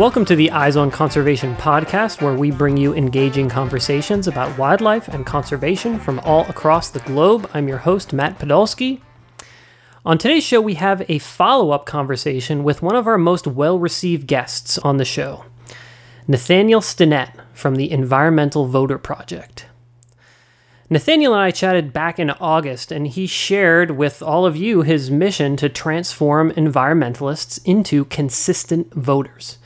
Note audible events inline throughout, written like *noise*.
Welcome to the Eyes on Conservation podcast, where we bring you engaging conversations about wildlife and conservation from all across the globe. I'm your host, Matt Podolsky. On today's show, we have a follow up conversation with one of our most well received guests on the show, Nathaniel Stinnett from the Environmental Voter Project. Nathaniel and I chatted back in August, and he shared with all of you his mission to transform environmentalists into consistent voters.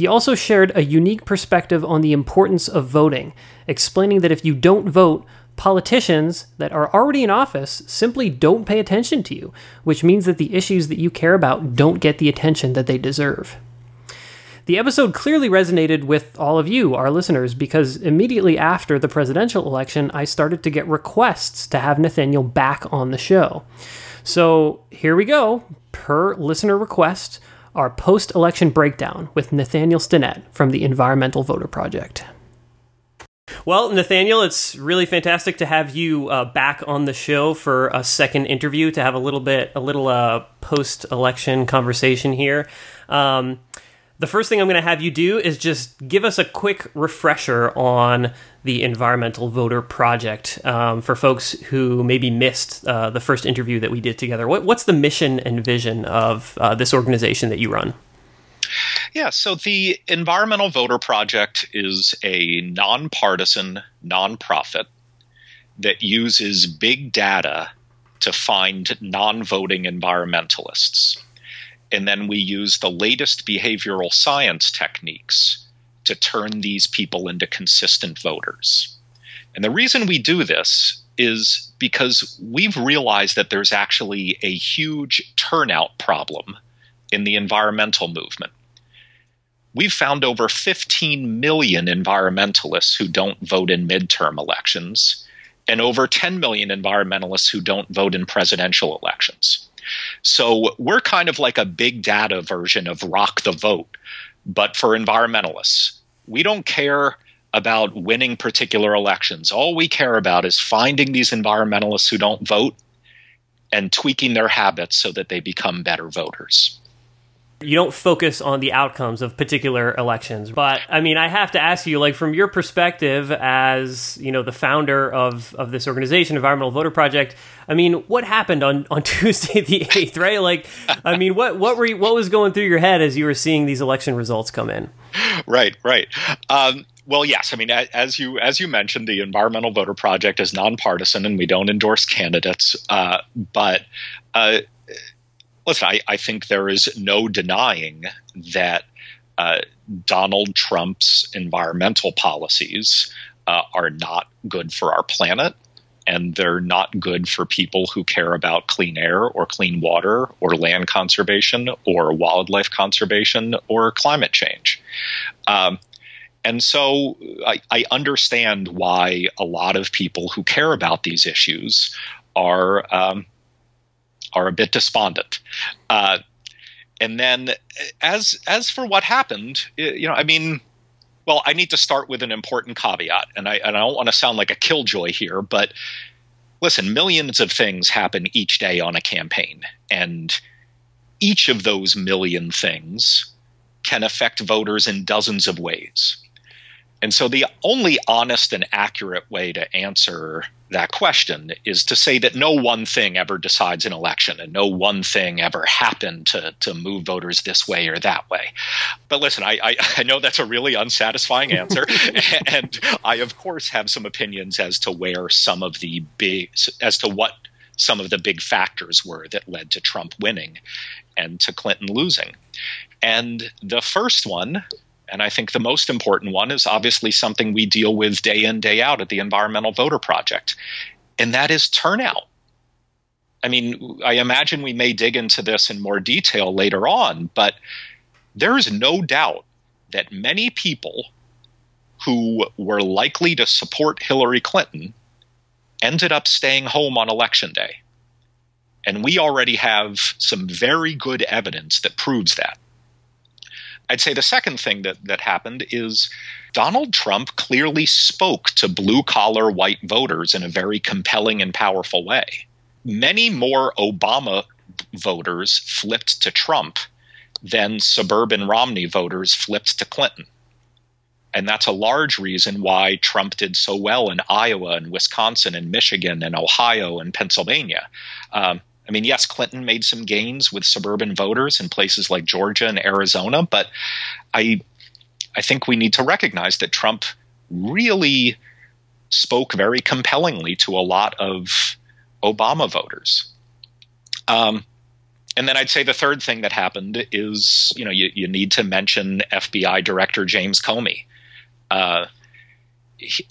He also shared a unique perspective on the importance of voting, explaining that if you don't vote, politicians that are already in office simply don't pay attention to you, which means that the issues that you care about don't get the attention that they deserve. The episode clearly resonated with all of you, our listeners, because immediately after the presidential election, I started to get requests to have Nathaniel back on the show. So here we go, per listener request our post election breakdown with Nathaniel Stinnett from the Environmental Voter Project. Well, Nathaniel, it's really fantastic to have you uh, back on the show for a second interview to have a little bit, a little uh, post election conversation here. Um, the first thing I'm going to have you do is just give us a quick refresher on the Environmental Voter Project um, for folks who maybe missed uh, the first interview that we did together. What, what's the mission and vision of uh, this organization that you run? Yeah, so the Environmental Voter Project is a nonpartisan nonprofit that uses big data to find non voting environmentalists and then we use the latest behavioral science techniques to turn these people into consistent voters. And the reason we do this is because we've realized that there's actually a huge turnout problem in the environmental movement. We've found over 15 million environmentalists who don't vote in midterm elections and over 10 million environmentalists who don't vote in presidential elections. So we're kind of like a big data version of Rock the Vote, but for environmentalists. We don't care about winning particular elections. All we care about is finding these environmentalists who don't vote and tweaking their habits so that they become better voters you don't focus on the outcomes of particular elections but i mean i have to ask you like from your perspective as you know the founder of of this organization environmental voter project i mean what happened on on *laughs* tuesday the 8th right like i mean what what were you, what was going through your head as you were seeing these election results come in right right um, well, yes. I mean, as you as you mentioned, the Environmental Voter Project is nonpartisan, and we don't endorse candidates. Uh, but uh, listen, I, I think there is no denying that uh, Donald Trump's environmental policies uh, are not good for our planet, and they're not good for people who care about clean air or clean water or land conservation or wildlife conservation or climate change. Um, and so I, I, understand why a lot of people who care about these issues are um, are a bit despondent. Uh, and then as as for what happened, you know, I mean, well, I need to start with an important caveat, and I and I don't want to sound like a killjoy here, but listen, millions of things happen each day on a campaign, and each of those million things can affect voters in dozens of ways. And so the only honest and accurate way to answer that question is to say that no one thing ever decides an election and no one thing ever happened to, to move voters this way or that way. But listen, I, I, I know that's a really unsatisfying answer. *laughs* and I, of course, have some opinions as to where some of the big, as to what some of the big factors were that led to Trump winning and to Clinton losing. And the first one and I think the most important one is obviously something we deal with day in, day out at the Environmental Voter Project, and that is turnout. I mean, I imagine we may dig into this in more detail later on, but there is no doubt that many people who were likely to support Hillary Clinton ended up staying home on election day. And we already have some very good evidence that proves that. I'd say the second thing that, that happened is Donald Trump clearly spoke to blue collar white voters in a very compelling and powerful way. Many more Obama voters flipped to Trump than suburban Romney voters flipped to Clinton. And that's a large reason why Trump did so well in Iowa and Wisconsin and Michigan and Ohio and Pennsylvania. Um, I mean, yes, Clinton made some gains with suburban voters in places like Georgia and Arizona, but I, I think we need to recognize that Trump really spoke very compellingly to a lot of Obama voters. Um, and then I'd say the third thing that happened is, you know, you, you need to mention FBI Director James Comey. Uh,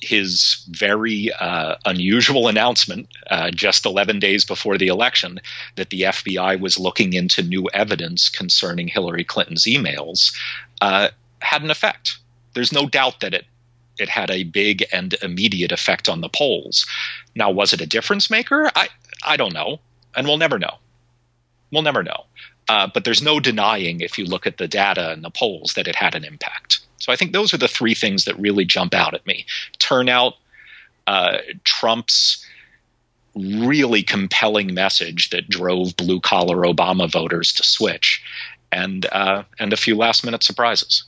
his very uh, unusual announcement uh, just 11 days before the election that the FBI was looking into new evidence concerning Hillary Clinton's emails uh, had an effect. There's no doubt that it it had a big and immediate effect on the polls. Now, was it a difference maker? I I don't know, and we'll never know. We'll never know. Uh, but there's no denying, if you look at the data and the polls, that it had an impact. So I think those are the three things that really jump out at me turnout, uh, Trump's really compelling message that drove blue collar Obama voters to switch, and, uh, and a few last minute surprises.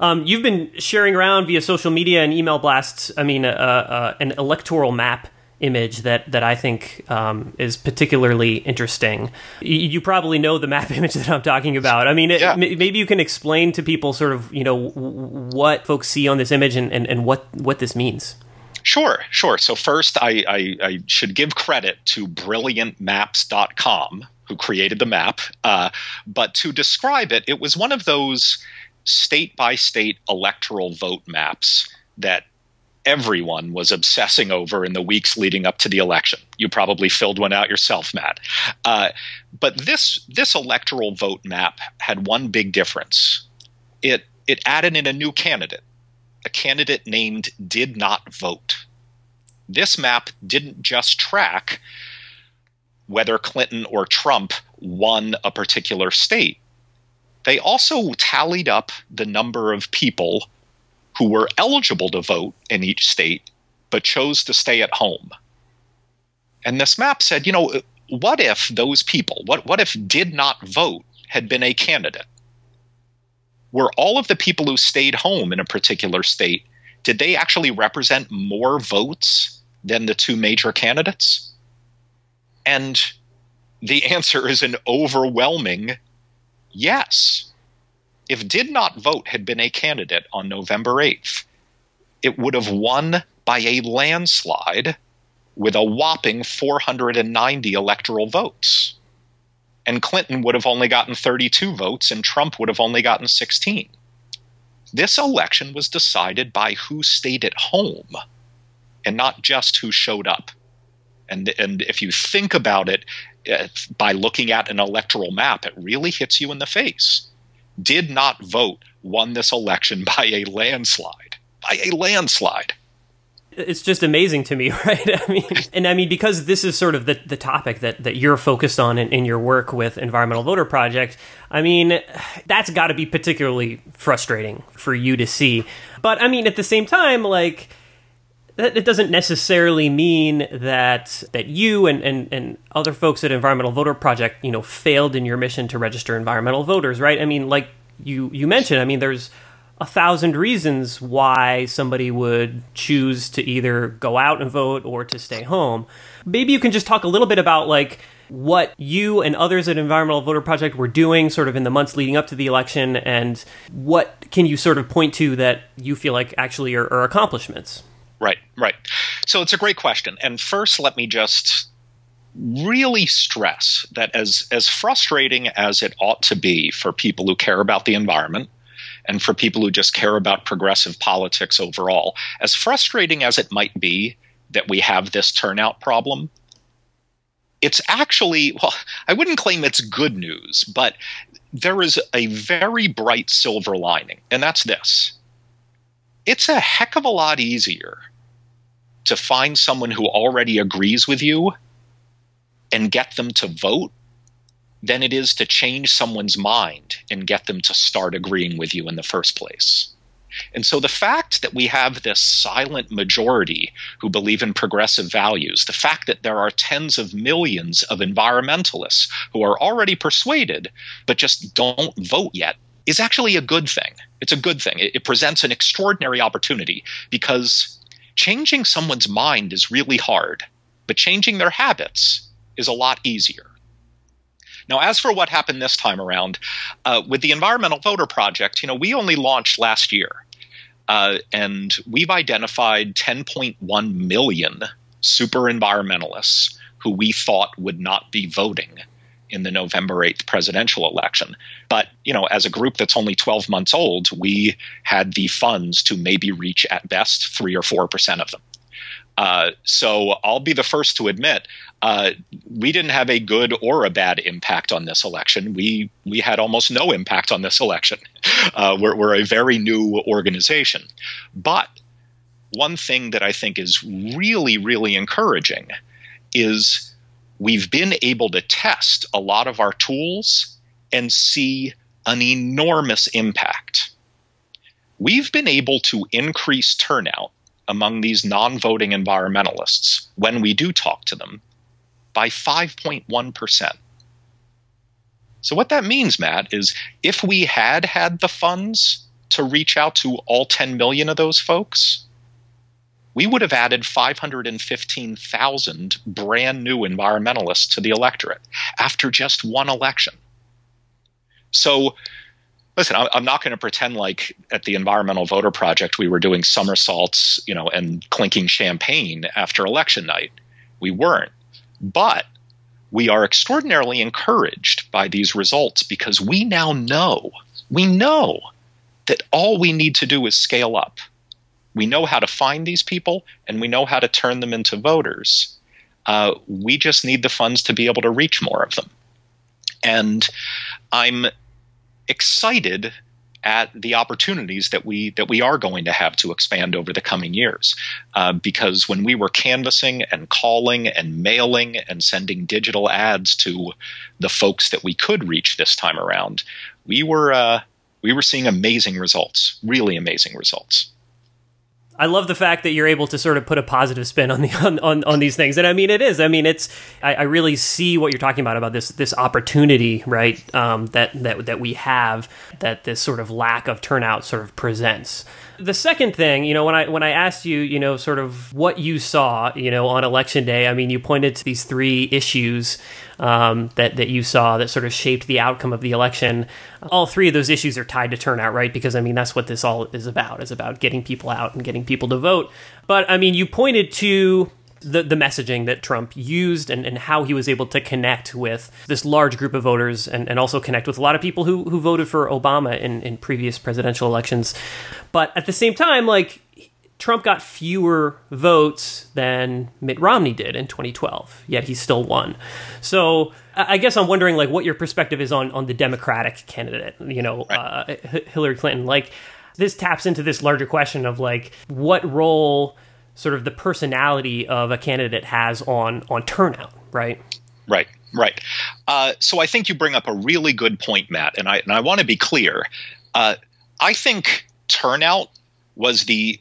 Um, you've been sharing around via social media and email blasts, I mean, uh, uh, an electoral map image that that I think um, is particularly interesting. You, you, probably know the map *laughs* image that I'm talking about. I mean, it, yeah. m- maybe you can explain to people sort of you know w- what folks see on this image and, and, and what what this means. Sure, sure. So first, I, I, I should give credit to brilliantmaps.com who created the map. Uh, but to describe it, it was one of those state by state electoral vote maps that everyone was obsessing over in the weeks leading up to the election. You probably filled one out yourself, Matt. Uh, but this this electoral vote map had one big difference. It it added in a new candidate, a candidate named did not vote. This map didn't just track whether Clinton or Trump won a particular state. They also tallied up the number of people who were eligible to vote in each state but chose to stay at home. And this map said, you know, what if those people, what, what if did not vote had been a candidate? Were all of the people who stayed home in a particular state, did they actually represent more votes than the two major candidates? And the *laughs* answer is an overwhelming yes if did not vote had been a candidate on November 8th, it would have won by a landslide with a whopping 490 electoral votes. And Clinton would have only gotten 32 votes, and Trump would have only gotten 16. This election was decided by who stayed at home and not just who showed up. And, and if you think about it uh, by looking at an electoral map, it really hits you in the face did not vote won this election *laughs* by a landslide. By a landslide. It's just amazing to me, *laughs* right? I mean, and I mean, because this is sort of the, the topic that, that you're focused on in, in your work with Environmental Voter Project, I mean, that's got to be particularly frustrating for you to see. But I mean, at the same time, like, that it doesn't necessarily mean that that you and, and, and other folks at Environmental Voter Project, you know, failed in your mission to register environmental voters, right? I mean, like you you mentioned, I mean, there's a thousand reasons why somebody would choose to either go out and vote or to stay home. Maybe you can just talk a little bit about like what you and others at Environmental Voter Project were doing sort of in the months leading up to the election and what can you sort of point to that you feel like actually are, are accomplishments? Right, right. So it's a great question. And first, let me just really stress that as as frustrating as it ought to be for people who care about the environment and for people who just care about progressive politics overall, as frustrating as it might be that we have this turnout problem, it's actually, well, I wouldn't claim it's good news, but there is a very bright silver lining, and that's this it's a heck of a lot easier to find someone who already agrees with you and get them to vote than it is to change someone's mind and get them to start agreeing with you in the first place. And so the fact that we have this silent majority who believe in progressive values, the fact that there are tens of millions of environmentalists who are already persuaded but just don't vote yet, is actually a good thing. It's a good thing. It, it presents an extraordinary opportunity because changing someone's mind is really hard, but changing their habits is a lot easier. Now, as for what happened this time around, uh, with the Environmental Voter Project, you know, we only launched last year, uh, and we've identified 10.1 million super environmentalists who we thought would not be voting in the November 8th presidential election. But, you know, as a group that's only 12 months old, we had the funds to maybe reach at best 3 or 4% of them. Uh, so I'll be the first to admit uh, we didn't have a good or a bad impact on this election. We we had almost no impact on this election. *laughs* Uh, we're, we're a very new organization, but one thing that I think is really really encouraging is we've been able to test a lot of our tools and see an enormous impact. We've been able to increase turnout among these non voting environmentalists when we do talk to them by 5.1%. So, what that means, Matt, is if we had had the funds to reach out to all 10 million of those folks, we would have added 515,000 brand new environmentalists to the electorate after just one election. So, listen, I'm not going to pretend like at the Environmental Voter Project we were doing somersaults, you know, and clinking champagne after election night. We weren't. But we are extraordinarily encouraged by these results because we now know, we know that all we need to do is scale up. We know how to find these people and we know how to turn them into voters. Uh, we just need the funds to be able to reach more of them. And I'm excited at the opportunities that we that we are going to have to expand over the coming years. Uh, because when we were canvassing and calling and mailing and sending digital ads to the folks that we could reach this time around, we were uh, we were seeing amazing results, really amazing results. I love the fact that you're able to sort of put a positive spin on the *laughs* on, on, on these things, and I mean it is. I mean it's. I, I, really see what you're talking about about this this opportunity, right? Um, that that that we have that this sort of lack of turnout sort of presents. The second thing, you know, when I when I asked you, you know, sort of what you saw, you know, on election day, I mean, you pointed to these three issues um, that that you saw that sort of shaped the outcome of the election. All three of those issues are tied to turnout, right? Because I mean, that's what this all is about. is about getting people out and getting people to vote. But I mean, you pointed to the, the messaging that Trump used and, and how he was able to connect with this large group of voters and, and also connect with a lot of people who, who voted for Obama in, in previous presidential elections. But at the same time, like Trump got fewer votes than Mitt Romney did in 2012, yet he still won. So I guess I'm wondering like what your perspective is on on the Democratic candidate, you know, right. uh, Hillary Clinton. Like this taps into this larger question of like what role sort of the personality of a candidate has on on turnout, right? Right, right. Uh, so I think you bring up a really good point, Matt, and I and I want to be clear. Uh, I think turnout was the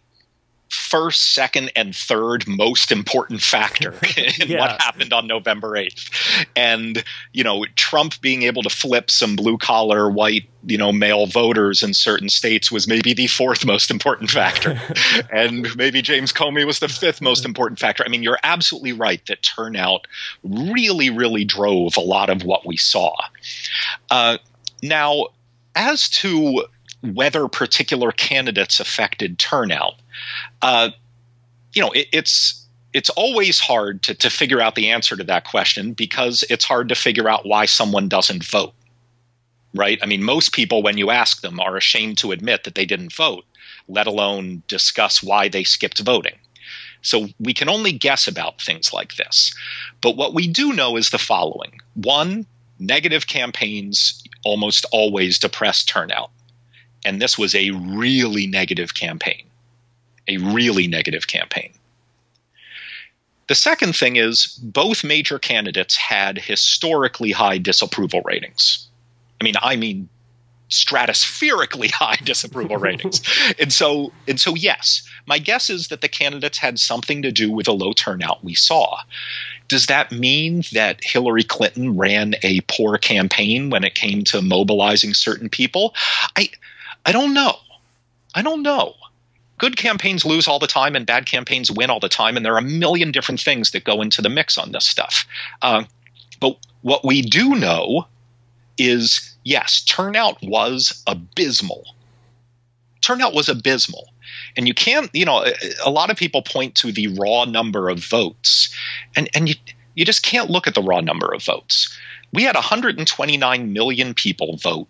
first, second, and third most important factor *laughs* in yeah. what happened on November 8th. And, you know, Trump being able to flip some blue collar white, you know, male voters in certain states was maybe the fourth most important factor. *laughs* and maybe James Comey was the fifth most important factor. I mean, you're absolutely right that turnout really, really drove a lot of what we saw. Uh, now, as to whether particular candidates affected turnout, uh, you know, it, it's it's always hard to, to figure out the answer to that question because it's hard to figure out why someone doesn't vote. Right? I mean, most people, when you ask them, are ashamed to admit that they didn't vote, let alone discuss why they skipped voting. So we can only guess about things like this. But what we do know is the following one, negative campaigns almost always depress turnout. And this was a really negative campaign a really negative campaign. The second thing is both major candidates had historically high disapproval ratings. I mean, I mean stratospherically *laughs* high disapproval ratings. *laughs* and so and so yes, my guess is that the candidates had something to do with the low turnout we saw. Does that mean that Hillary Clinton ran a poor campaign when it came to mobilizing certain people? I I don't know. I don't know. Good campaigns lose all the time and bad campaigns win all the time, and there are a million different things that go into the mix on this stuff. Uh, but what we do know is yes, turnout was abysmal. Turnout was abysmal. And you can't, you know, a lot of people point to the raw number of votes, and, and you, you just can't look at the raw number of votes. We had 129 million people vote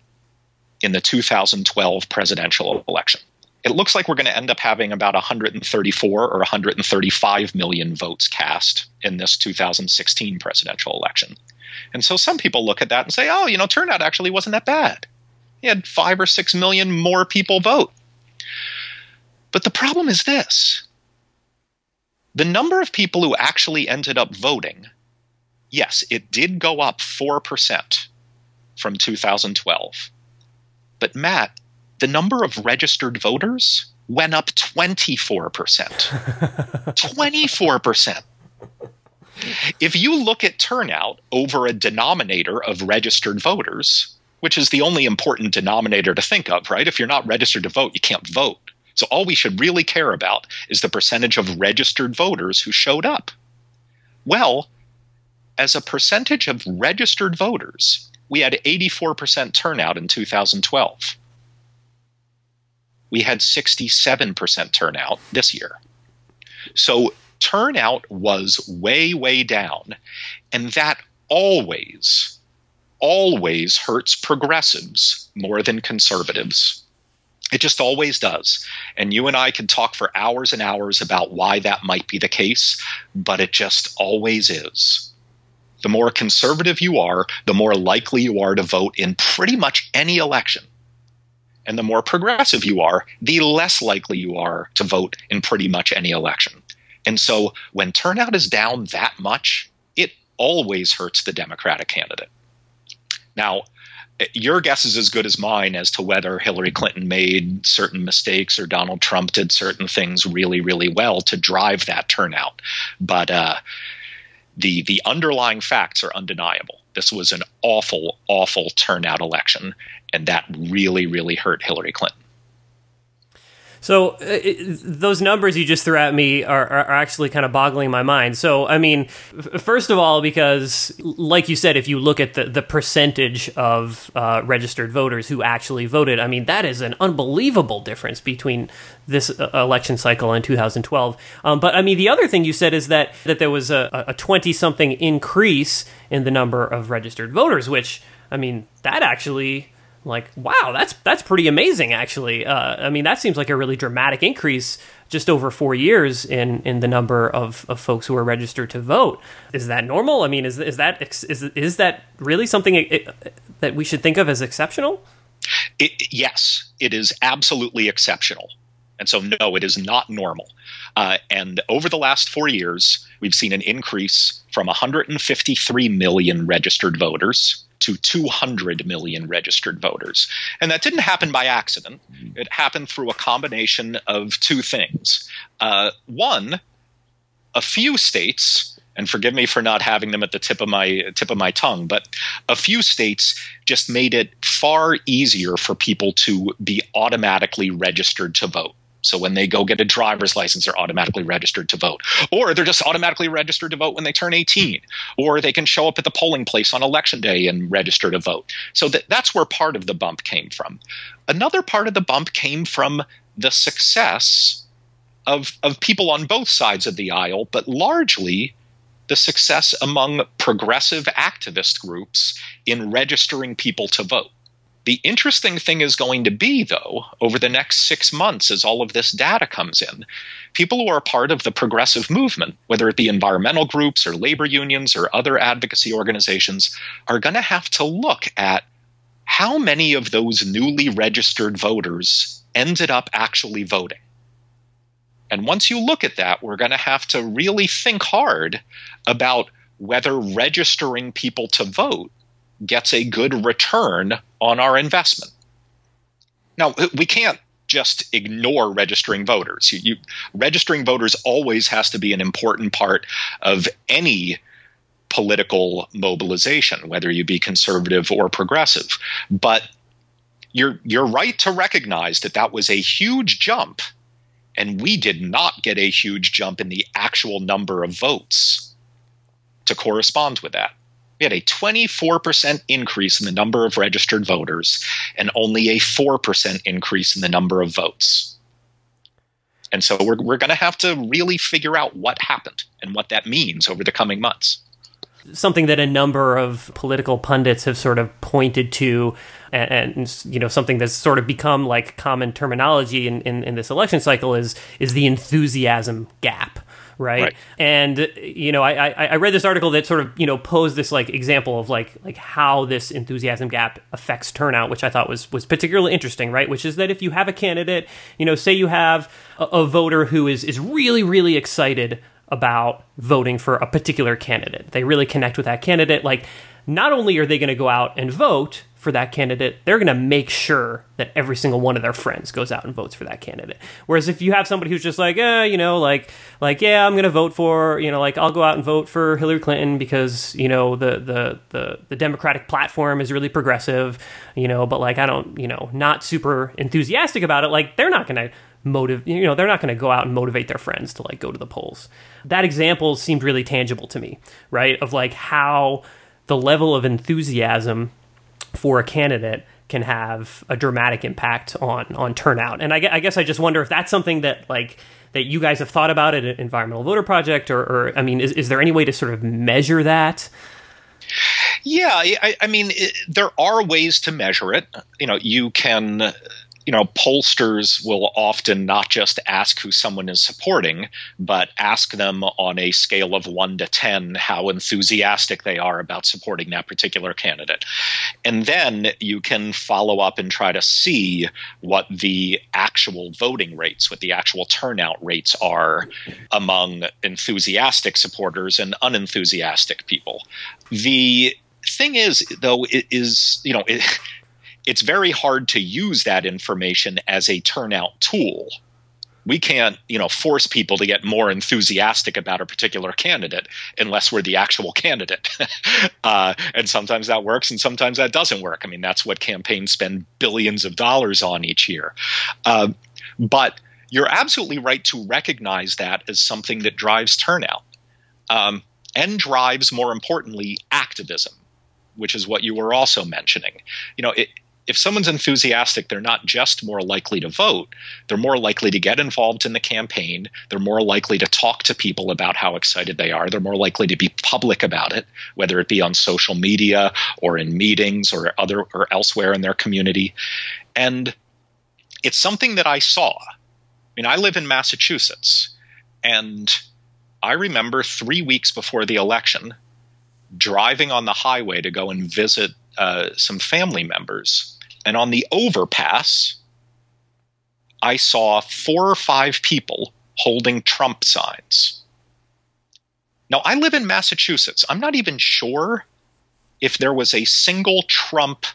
in the 2012 presidential election. It looks like we're going to end up having about 134 or 135 million votes cast in this 2016 presidential election. And so some people look at that and say, oh, you know, turnout actually wasn't that bad. You had five or six million more people vote. But the problem is this the number of people who actually ended up voting, yes, it did go up 4% from 2012. But Matt, the number of registered voters went up 24%. 24%. *laughs* If you look at turnout over a denominator of registered voters, which is the only important denominator to think of, right? If you're not registered to vote, you can't vote. So all we should really care about is the percentage of registered voters who showed up. Well, as a percentage of registered voters, we had 84% turnout in 2012. We had 67% turnout this year. So turnout was way, way down. And that always, always hurts progressives more than conservatives. It just always does. And you and I can talk for hours and hours about why that might be the case, but it just always is. The more conservative you are, the more likely you are to vote in pretty much any election. And the more progressive you are, the less likely you are to vote in pretty much any election. And so when turnout is down that much, it always hurts the Democratic candidate. Now, your guess is as good as mine as to whether Hillary Clinton made certain mistakes or Donald Trump did certain things really, really well to drive that turnout. But uh, the the underlying facts are undeniable. This was an awful, awful turnout election, and that really, really hurt Hillary Clinton. So uh, it, those numbers you just threw at me are, are, actually kind of boggling my mind. So I mean, f- first of all, because like you said, if you look at the the percentage of uh, registered voters who actually voted, I mean that is an unbelievable difference between this uh, election cycle and 2012. Um, but I mean, the other thing you said is that that there was a twenty something increase in the number of registered voters, which I mean that actually like wow that's that's pretty amazing actually. Uh, i mean that seems like a really dramatic increase just over four years in in the number of, of folks who are registered to vote. Is that normal? I mean is, is that is, is that really something that we should think of as exceptional? It, yes it is absolutely exceptional. And so no it is not normal. Uh, and over the last four years we've seen an increase from 153 million registered voters to 200 million registered voters. And that didn't happen by accident. It happened through a combination of two things. Uh, one, a few states, and forgive me for not having them at the tip of my tip of my tongue, but a few states just made it far easier for people to be automatically registered to vote. So when they go get a driver's license, they're automatically registered to vote. Or they're just automatically registered to vote when they turn 18. Or they can show up at the polling place on election day and register to vote. So that, that's where part of the bump came from. Another part of the bump came from the success of, of people on both sides of the aisle, but largely the success among progressive activist groups in registering people to vote. The interesting thing is going to be, though, over the next six months, as all of this data comes in, people who are part of the progressive movement, whether it be environmental groups or labor unions or other advocacy organizations, are going to have to look at how many of those newly registered voters ended up actually voting. And once you look at that, we're going to have to really think hard about whether registering people to vote gets a good return on our investment. Now, we can't just ignore registering voters. You, you, registering voters always has to be an important part of any political mobilization, whether you be conservative or progressive. But you're you're right to recognize that that was a huge jump, and we did not get a huge jump in the actual number of votes to correspond with that. We had a 24% increase in the number of registered voters and only a 4% increase in the number of votes. And so we're, we're going to have to really figure out what happened and what that means over the coming months. Something that a number of political pundits have sort of pointed to, and, and you know something that's sort of become like common terminology in, in, in this election cycle is is the enthusiasm gap right? right. And you know, I, I, I read this article that sort of you know posed this like example of like like how this enthusiasm gap affects turnout, which I thought was was particularly interesting, right? Which is that if you have a candidate, you know, say you have a, a voter who is is really really excited about voting for a particular candidate, they really connect with that candidate, like. Not only are they going to go out and vote, for that candidate, they're going to make sure that every single one of their friends goes out and votes for that candidate. Whereas if you have somebody who's just like, eh, you know, like, like, yeah, I'm going to vote for, you know, like I'll go out and vote for Hillary Clinton because you know the the the the Democratic platform is really progressive, you know, but like I don't, you know, not super enthusiastic about it. Like they're not going to motive you know they're not going to go out and motivate their friends to like go to the polls that example seemed really tangible to me right of like how the level of enthusiasm for a candidate can have a dramatic impact on on turnout. And I, I, guess I just wonder if that's something that like that you guys have thought about at environmental voter project, or, or I mean, is, is there any way to sort of measure that? Yeah, I, I mean, it, there are ways to measure it. You know, you can you know, pollsters will often not just ask who someone is supporting, but ask them on a scale of one to 10 how enthusiastic they are about supporting that particular candidate. And then you can follow up and try to see what the actual voting rates, what the actual turnout rates are among enthusiastic supporters and unenthusiastic people. The thing is, though, it is, you know, it, it's very hard to use that information as a turnout tool. We can't, you know, force people to get more enthusiastic about a particular candidate unless we're the actual candidate. *laughs* uh, and sometimes that works, and sometimes that doesn't work. I mean, that's what campaigns spend billions of dollars on each year. Uh, but you're absolutely right to recognize that as something that drives turnout um, and drives, more importantly, activism which is what you were also mentioning. You know, it, if someone's enthusiastic, they're not just more likely to vote, they're more likely to get involved in the campaign. They're more likely to talk to people about how excited they are. They're more likely to be public about it, whether it be on social media or in meetings or other or elsewhere in their community. And it's something that I saw. I mean, I live in Massachusetts, and I remember three weeks before the election driving on the highway to go and visit uh, some family members and on the overpass, I saw four or five people holding Trump signs. Now, I live in Massachusetts. I'm not even sure if there was a single Trump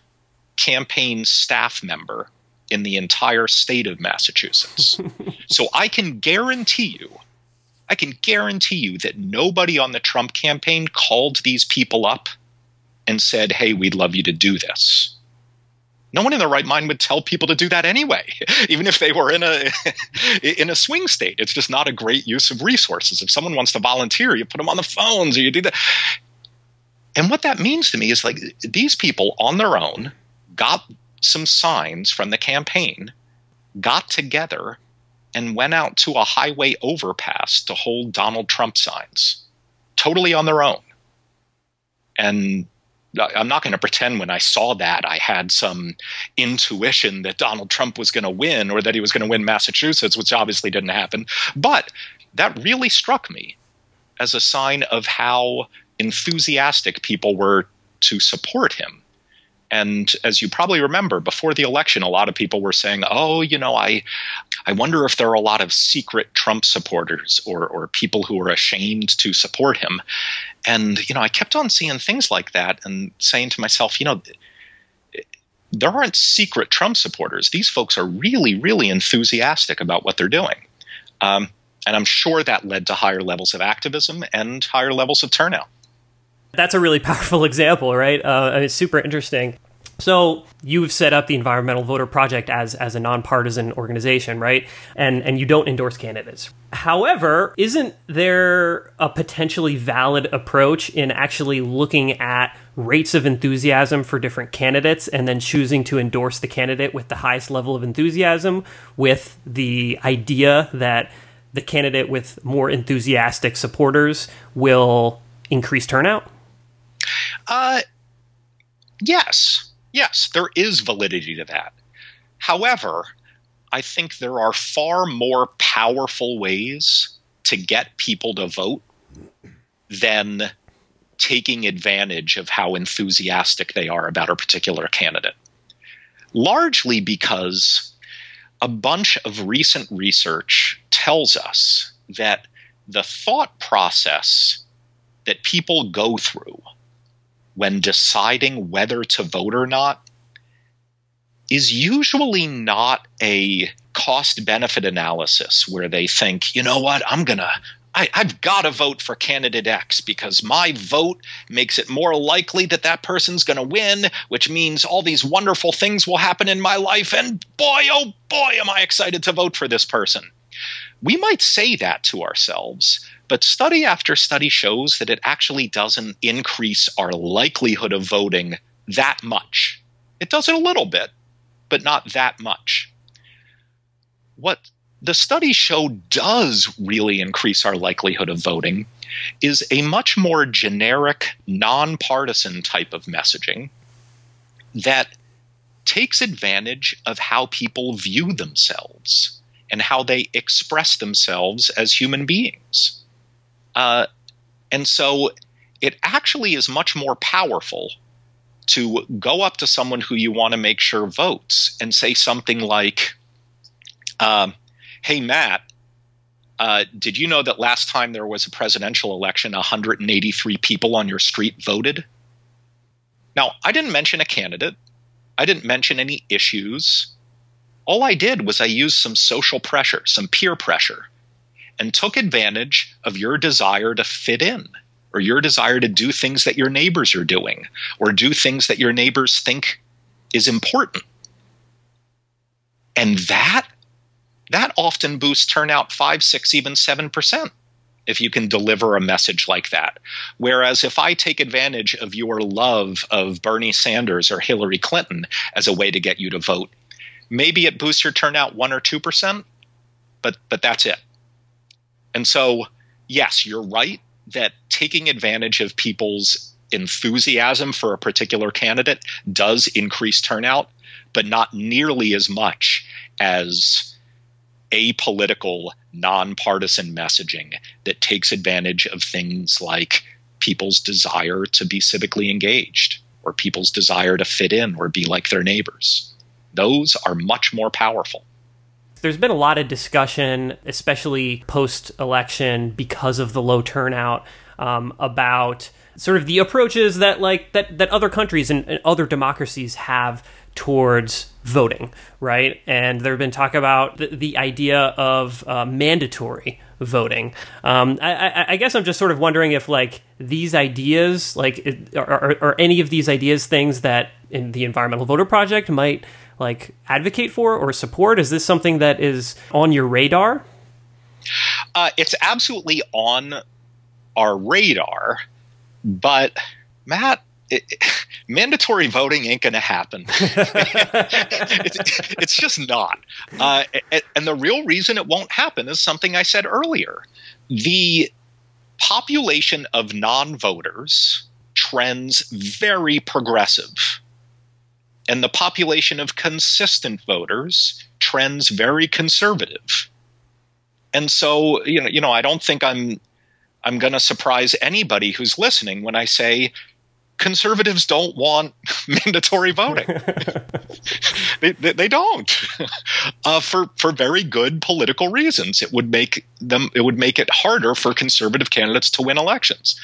campaign staff member in the entire state of Massachusetts. *laughs* so I can guarantee you, I can guarantee you that nobody on the Trump campaign called these people up and said, hey, we'd love you to do this no one in their right mind would tell people to do that anyway *laughs* even if they were in a *laughs* in a swing state. It's just not a great use of resources. If someone wants to volunteer you put them on the phones or you do that. And what that means to me is like these people on their own got some signs from the campaign got together and went out to a highway overpass to hold Donald Trump signs totally on their own. And I'm not going to pretend when I saw that I had some intuition that Donald Trump was going to win or that he was going to win Massachusetts, which obviously didn't happen. But that really struck me as a sign of how enthusiastic people were to support him. And as you probably remember, before the election, a lot of people were saying, "Oh, you know, I, I wonder if there are a lot of secret Trump supporters or or people who are ashamed to support him." And you know, I kept on seeing things like that and saying to myself, you know, there aren't secret Trump supporters. These folks are really, really enthusiastic about what they're doing. Um, and I'm sure that led to higher levels of activism and higher levels of turnout. That's a really *laughs* powerful example, right? Uh, it's super interesting. So you've set up the Environmental Voter Project as as a nonpartisan organization, right? And and you don't endorse candidates. However, isn't there a potentially valid approach in actually looking at rates of enthusiasm for different candidates and then choosing to endorse the candidate with the highest level of enthusiasm with the idea that the candidate with more enthusiastic supporters will increase turnout? Uh yes yes, there is validity to that. However, I think there are far more powerful ways to get people to vote than taking advantage of how enthusiastic they are about a particular candidate. Largely because a bunch of recent research tells us that the thought process that people go through when deciding whether to vote or not is usually not a cost benefit analysis where they think, you know what, I'm going to. I've got to vote for candidate X because my vote makes it more likely that that person's going to win, which means all these wonderful things will happen in my life. And boy, oh boy, am I excited to vote for this person. We might say that to ourselves, but study after study shows that it actually doesn't increase our likelihood of voting that much. It does it a little bit, but not that much. What the studies show does really increase our likelihood of voting is a much more generic, nonpartisan type of messaging that takes advantage of how people view themselves and how they express themselves as human beings. Uh, and so it actually is much more powerful to go up to someone who you want to make sure votes and say something like, uh, Hey, Matt, uh, did you know that last time there was a presidential election, 183 people on your street voted? Now, I didn't mention a candidate, I didn't mention any issues. All I did was I used some social pressure, some peer pressure and took advantage of your desire to fit in or your desire to do things that your neighbors are doing or do things that your neighbors think is important. And that that often boosts turnout 5, 6, even 7% if you can deliver a message like that. Whereas if I take advantage of your love of Bernie Sanders or Hillary Clinton as a way to get you to vote, maybe it boosts your turnout 1 or 2%, but but that's it. And so, yes, you're right that taking advantage of people's enthusiasm for a particular candidate does increase turnout, but not nearly as much as apolitical, nonpartisan messaging that takes advantage of things like people's desire to be civically engaged or people's desire to fit in or be like their neighbors. Those are much more powerful. There's been a lot of discussion, especially post election, because of the low turnout, um, about sort of the approaches that like that that other countries and, and other democracies have towards voting, right? And there have been talk about the, the idea of uh, mandatory voting. Um, I, I, I, guess I'm just sort of wondering if like these ideas, like, are, are, are, any of these ideas things that in the Environmental Voter Project might like advocate for or support? Is this something that is on your radar? Uh, it's absolutely on our radar, but Matt, it, it, *laughs* mandatory voting ain't going to happen. *laughs* *laughs* it's, it's, just not. Uh, and the real reason it won't happen is something I said earlier. The population of non voters trends very progressive and the population of consistent voters trends very conservative. And so, you know, you know, I don't think I'm I'm going to surprise anybody who's listening when I say conservatives don't want *laughs* mandatory voting. *laughs* they, they, they, don't uh, for for very good political reasons. It would make them it would make it harder for conservative candidates to win elections,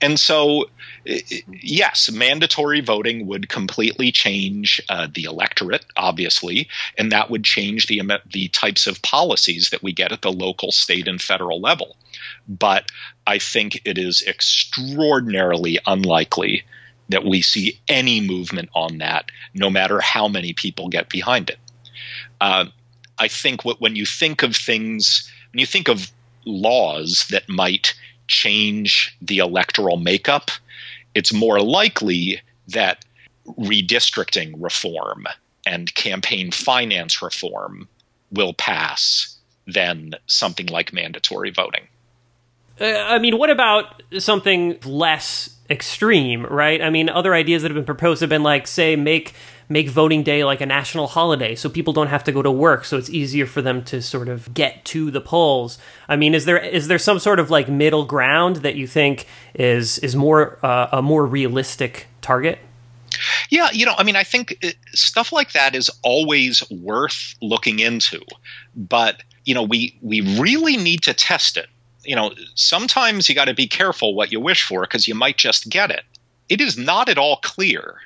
and so yes, mandatory voting would completely change uh, the electorate, obviously, and that would change the the types of policies that we get at the local, state, and federal level. But I think it is extraordinarily unlikely that we see any movement on that, no matter how many people get behind it. Uh, I think what, when you think of things, when you think of laws that might change the electoral makeup, it's more likely that redistricting reform and campaign finance reform will pass than something like mandatory voting. Uh, I mean, what about something less extreme, right? I mean, other ideas that have been proposed have been like, say, make make voting day like a national holiday so people don't have to go to work so it's easier for them to sort of get to the polls. I mean is there is there some sort of like middle ground that you think is is more uh, a more realistic target? Yeah, you know, I mean, I think uh, stuff like that is always worth looking into, but you know, we we really need to test it you know, sometimes you got to be careful what you wish for because you might just get it. It is not at all clear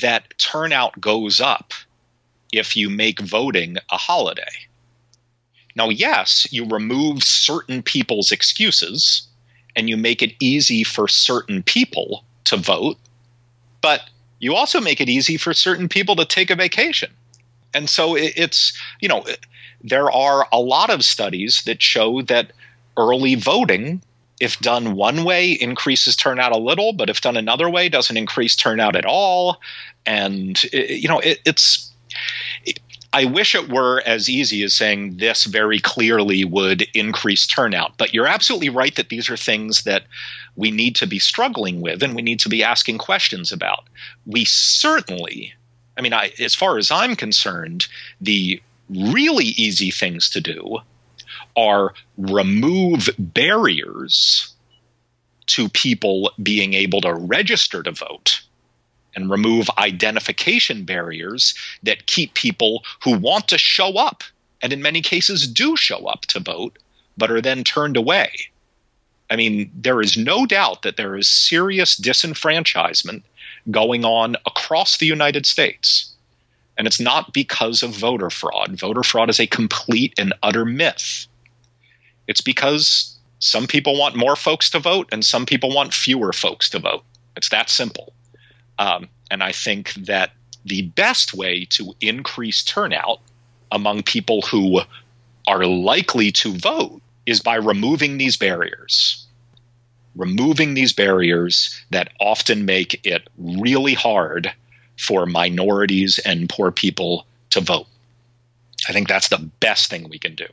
that turnout goes up if you make voting a holiday. Now, yes, you remove certain people's excuses and you make it easy for certain people to vote, but you also make it easy for certain people to take a vacation. And so it's, you know, there are a lot of studies that show that early voting, if done one way, increases turnout a little, but if done another way, doesn't increase turnout at all. And, you know, it, it's. It, I wish it were as easy as saying this very clearly would increase turnout. But you're absolutely right that these are things that we need to be struggling with and we need to be asking questions about. We certainly, I mean, I, as far as I'm concerned, the really easy things to do are remove barriers to people being able to register to vote and remove identification barriers that keep people who want to show up and in many cases do show up to vote but are then turned away. I mean, there is no doubt that there is serious disenfranchisement going on across the United States. And it's not because of voter fraud. Voter fraud is a complete and utter myth. It's because some people want more folks to vote and some people want fewer folks to vote. It's that simple. Um, and I think that the best way to increase turnout among people who are likely to vote is by removing these barriers. Removing these barriers that often make it really hard for minorities and poor people to vote. I think that's the best thing we can do.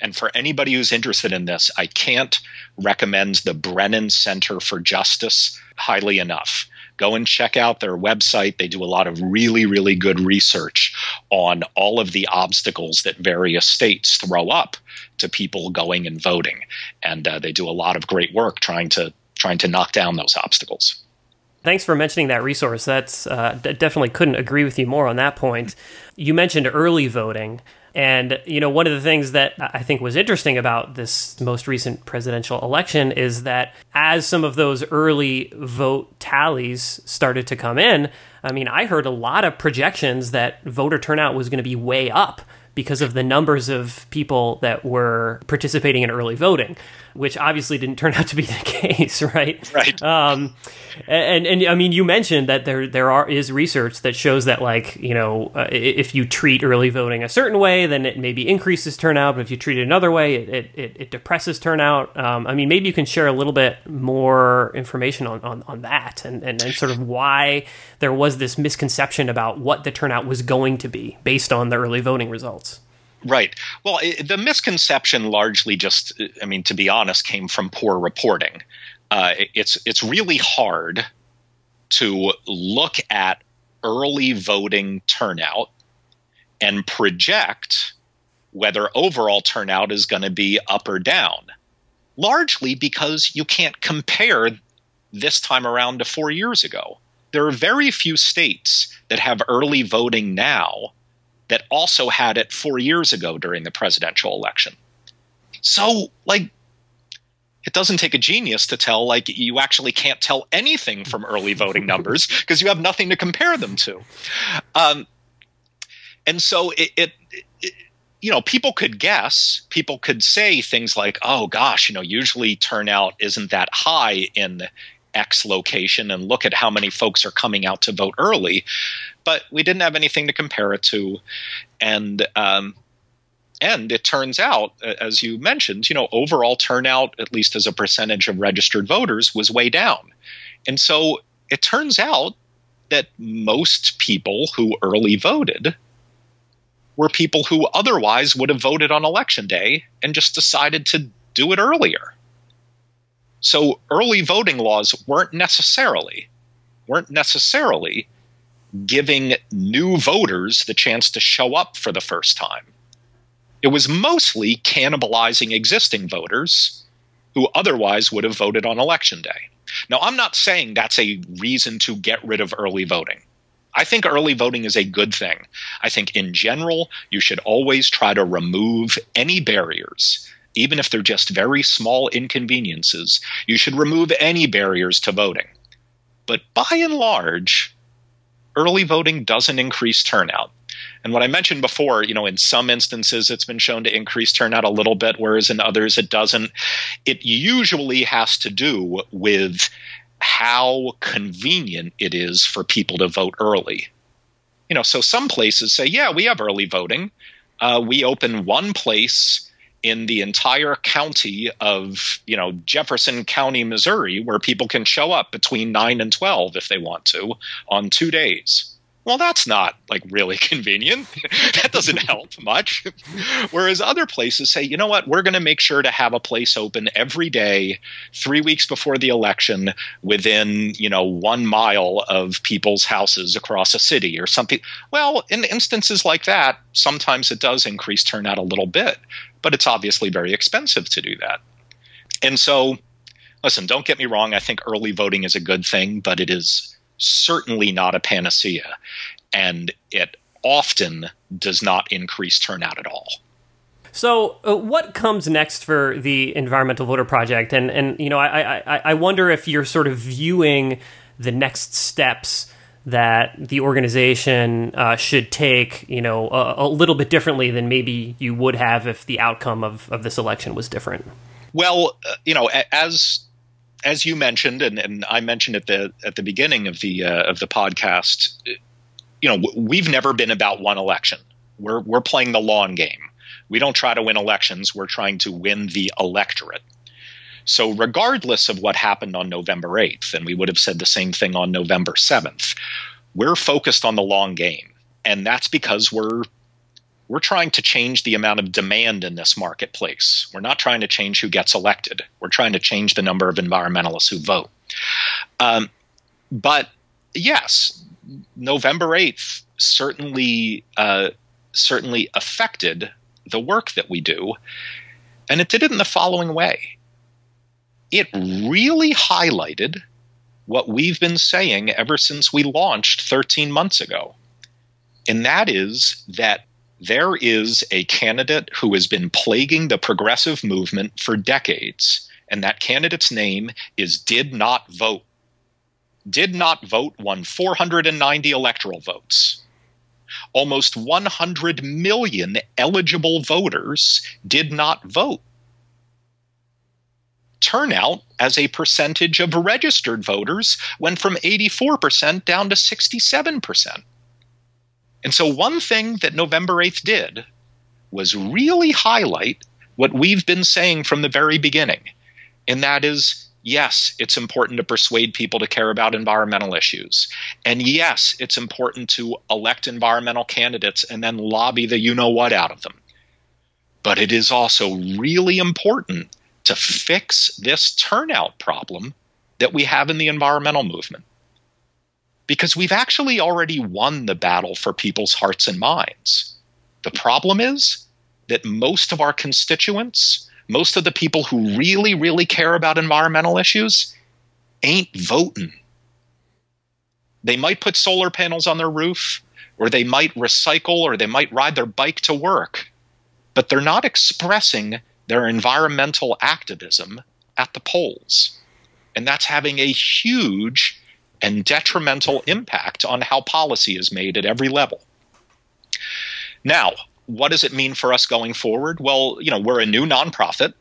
And for anybody who's interested in this, I can't recommend the Brennan Center for Justice highly enough. Go and check out their website. They do a lot of really, really good research on all of the obstacles that various states throw up to people going and voting, and uh, they do a lot of great work trying to trying to knock down those obstacles. Thanks for mentioning that resource. That's uh, definitely couldn't agree with you more on that point. You mentioned early voting. And, you know, one of the things that I think was interesting about this most recent presidential election is that as some of those early vote tallies started to come in, I mean, I heard a lot of projections that voter turnout was going to be way up because of the numbers of people that were participating in early voting, which obviously didn't turn *laughs* out to be the case, right? Right. Um, and and I mean, you mentioned that there there are is research that shows that like you know uh, if you treat early voting a certain way, then it maybe increases turnout, but if you treat it another way, it it, it depresses turnout. Um, I mean, maybe you can share a little bit more information on on, on that and, and and sort of why there was this misconception about what the turnout was going to be based on the early voting results. Right. Well, it, the misconception largely just, I mean, to be honest, came from poor reporting. Uh, it's it's really hard to look at early voting turnout and project whether overall turnout is going to be up or down. Largely because you can't compare this time around to four years ago. There are very few states that have early voting now that also had it four years ago during the presidential election. So, like, it doesn't take a genius to tell, like, you actually can't tell anything from early voting *laughs* numbers because you have nothing to compare them to. Um, and so it, it, it you know, people could guess, people could say things like, oh gosh, you know, usually turnout isn't that high in X location and look at how many folks are coming out to vote early. But we didn't have anything to compare it to. And, um, and it turns out, as you mentioned, you know, overall turnout, at least as a percentage of registered voters, was way down. And so it turns out that most people who early voted were people who otherwise would have voted on election day and just decided to do it earlier. So early voting laws weren't necessarily weren't necessarily giving new voters the chance to show up for the first time. It was mostly cannibalizing existing voters who otherwise would have voted on election day. Now, I'm not saying that's a reason to get rid of early voting. I think early voting is a good thing. I think in general, you should always try to remove any barriers, even if they're just very small inconveniences. You should remove any barriers to voting. But by and large, early voting doesn't increase turnout. And what I mentioned before, you know, in some instances it's been shown to increase turnout a little bit, whereas in others it doesn't. It usually has to do with how convenient it is for people to vote early. You know, so some places say, yeah, we have early voting. Uh, we open one place in the entire county of, you know, Jefferson County, Missouri, where people can show up between 9 and 12 if they want to on two days well, that's not like really *laughs* convenient. that doesn't help much. Whereas other places say, you know what, we're going to make sure to have a place open every day, three weeks before the election, within you know one mile of people's houses across a city or something. Well, in instances like that, sometimes it does increase turnout a little bit, but it's obviously very expensive to do that. And so, listen, don't get me wrong. I think early voting is a good thing, but it is certainly not a panacea, and it often does not increase turnout at all. So, uh, what comes next for the Environmental Voter Project? And and you know, I, I I wonder if you're sort of viewing the next steps that the organization uh, should take, you know, a, a, little bit differently than maybe you would have if the outcome of, of this election was different. Well, uh, you know, as as you mentioned, and, and I mentioned at the at the beginning of the uh, of the podcast, you know, we've never been about one election. We're we're playing the long game. We don't try to win elections. We're trying to win the electorate. So, regardless of what happened on November 8th, and we would have said the same thing on November 7th, we're focused on the long game. And that's because we're we're trying to change the amount of demand in this marketplace. We're not trying to change who gets elected. We're trying to change the number of environmentalists who vote. Um, but yes, November 8th certainly uh, certainly affected the work that we do, and it did it in the following way. It really highlighted what we've been saying ever since we launched 13 months ago. And that is that there is a candidate who has been plaguing the progressive movement for decades, and that candidate's name is Did Not Vote. Did Not Vote won 490 electoral votes. Almost 100 million eligible voters did not vote. Turnout as a percentage of registered voters went from 84% down to 67%. And so, one thing that November 8th did was really highlight what we've been saying from the very beginning. And that is yes, it's important to persuade people to care about environmental issues. And yes, it's important to elect environmental candidates and then lobby the you know what out of them. But it is also really important to fix this turnout problem that we have in the environmental movement because we've actually already won the battle for people's hearts and minds. The problem is that most of our constituents, most of the people who really, really care about environmental issues, ain't voting. They might put solar panels on their roof, or they might recycle, or they might ride their bike to work, but they're not expressing their environmental activism at the polls. And that's having a huge and detrimental impact on how policy is made at every level. Now, what does it mean for us going forward? Well, you know, we're a new nonprofit,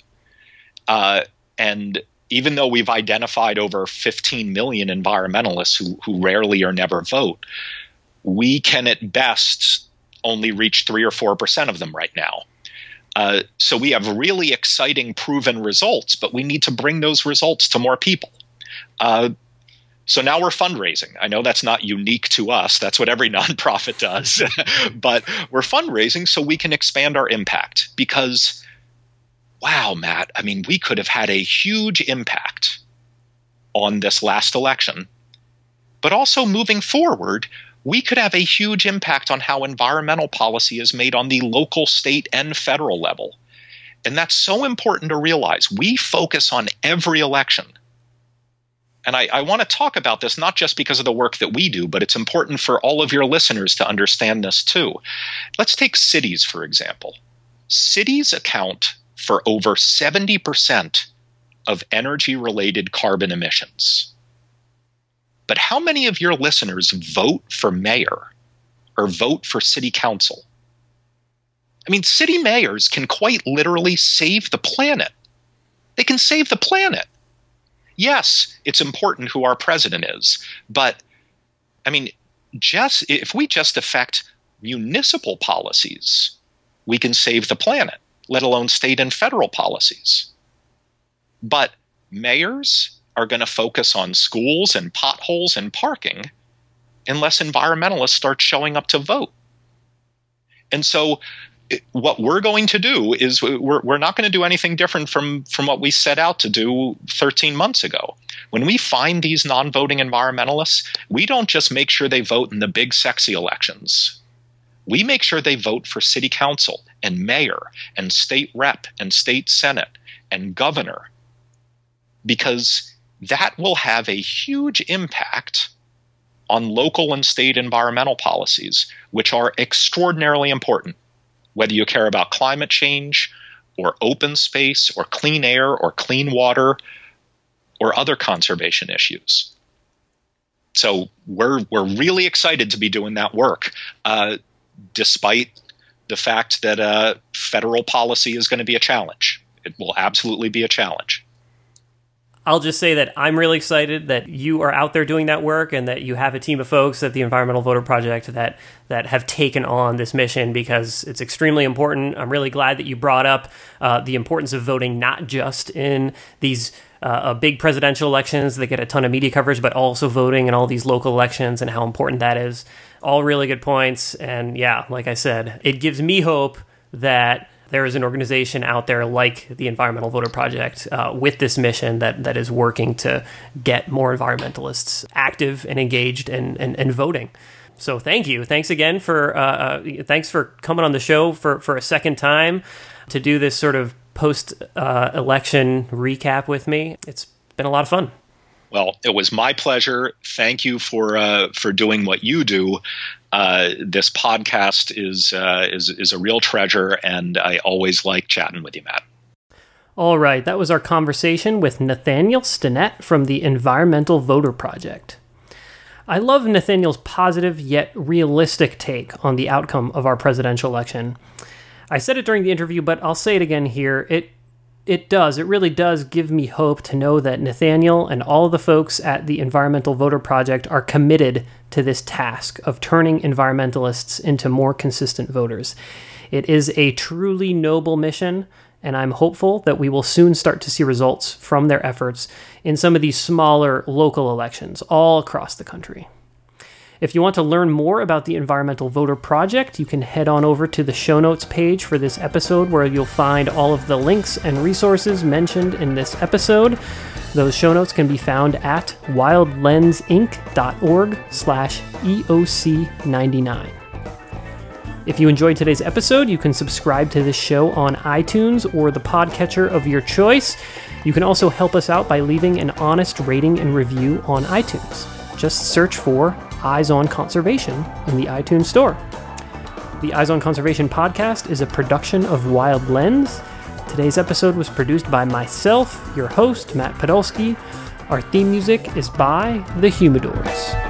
uh, and even though we've identified over 15 million environmentalists who, who rarely or never vote, we can at best only reach three or four percent of them right now. Uh, so we have really exciting proven results, but we need to bring those results to more people. Uh, so now we're fundraising. I know that's not unique to us. That's what every *laughs* nonprofit does. *laughs* but we're fundraising so we can expand our impact because, wow, Matt, I mean, we could have had a huge impact on this last election. But also moving forward, we could have a huge impact on how environmental policy is made on the local, state, and federal level. And that's so important to realize. We focus on every election and I, I want to talk about this not just because of the work that we do, but it's important for all of your listeners to understand this too. Let's take cities, for example. Cities account for over 70% of energy related carbon emissions. But how many of your listeners vote for mayor or vote for city council? I mean, city mayors can quite literally save the planet. They can save the planet yes, it's important who our president is, but I mean, just if we just affect municipal policies, we can save the planet, let alone state and federal policies. But mayors are going to focus on schools and potholes and parking unless environmentalists start showing up to vote. And so what we're going to do is we're, we're not going to do anything different from, from what we set out to do 13 months ago. When we find these non voting environmentalists, we don't just make sure they vote in the big, sexy elections. We make sure they vote for city council and mayor and state rep and state senate and governor because that will have a huge impact on local and state environmental policies, which are extraordinarily important whether you care about climate change or open space or clean air or clean water or other conservation issues. So we're we're really excited to be doing that work, uh, despite the fact that uh, federal policy is going to be a challenge. It will absolutely be a challenge. I'll just say that I'm really excited that you are out there doing that work and that you have a team of folks at the Environmental Voter Project that that have taken on this mission because it's extremely important. I'm really glad that you brought up uh, the importance of voting not just in these uh, big presidential elections that get a ton of media coverage, but also voting in all these local elections and how important that is. All really good points. And yeah, like I said, it gives me hope that there is an organization out there like the Environmental Voter Project uh, with this mission that, that is working to get more environmentalists active and engaged and, and, and voting. So thank you. Thanks again for uh, uh, thanks for coming on the show for, for a second time to do this sort of post uh, election recap with me. It's been a lot of fun. Well, it was my pleasure. Thank you for uh, for doing what you do. Uh, this podcast is uh, is is a real treasure, and I always like chatting with you, Matt. All right, that was our conversation with Nathaniel Stinnett from the Environmental Voter Project. I love Nathaniel's positive yet realistic take on the outcome of our presidential election. I said it during the interview, but I'll say it again here. It it does. It really does give me hope to know that Nathaniel and all the folks at the Environmental Voter Project are committed to this task of turning environmentalists into more consistent voters. It is a truly noble mission, and I'm hopeful that we will soon start to see results from their efforts in some of these smaller local elections all across the country. If you want to learn more about the Environmental Voter Project, you can head on over to the show notes page for this episode where you'll find all of the links and resources mentioned in this episode. Those show notes can be found at wildlensinc.org slash EOC99. If you enjoyed today's episode, you can subscribe to this show on iTunes or the podcatcher of your choice. You can also help us out by leaving an honest rating and review on iTunes. Just search for Eyes on Conservation in the iTunes Store. The Eyes on Conservation podcast is a production of Wild Lens. Today's episode was produced by myself, your host, Matt Podolsky. Our theme music is by The Humidors.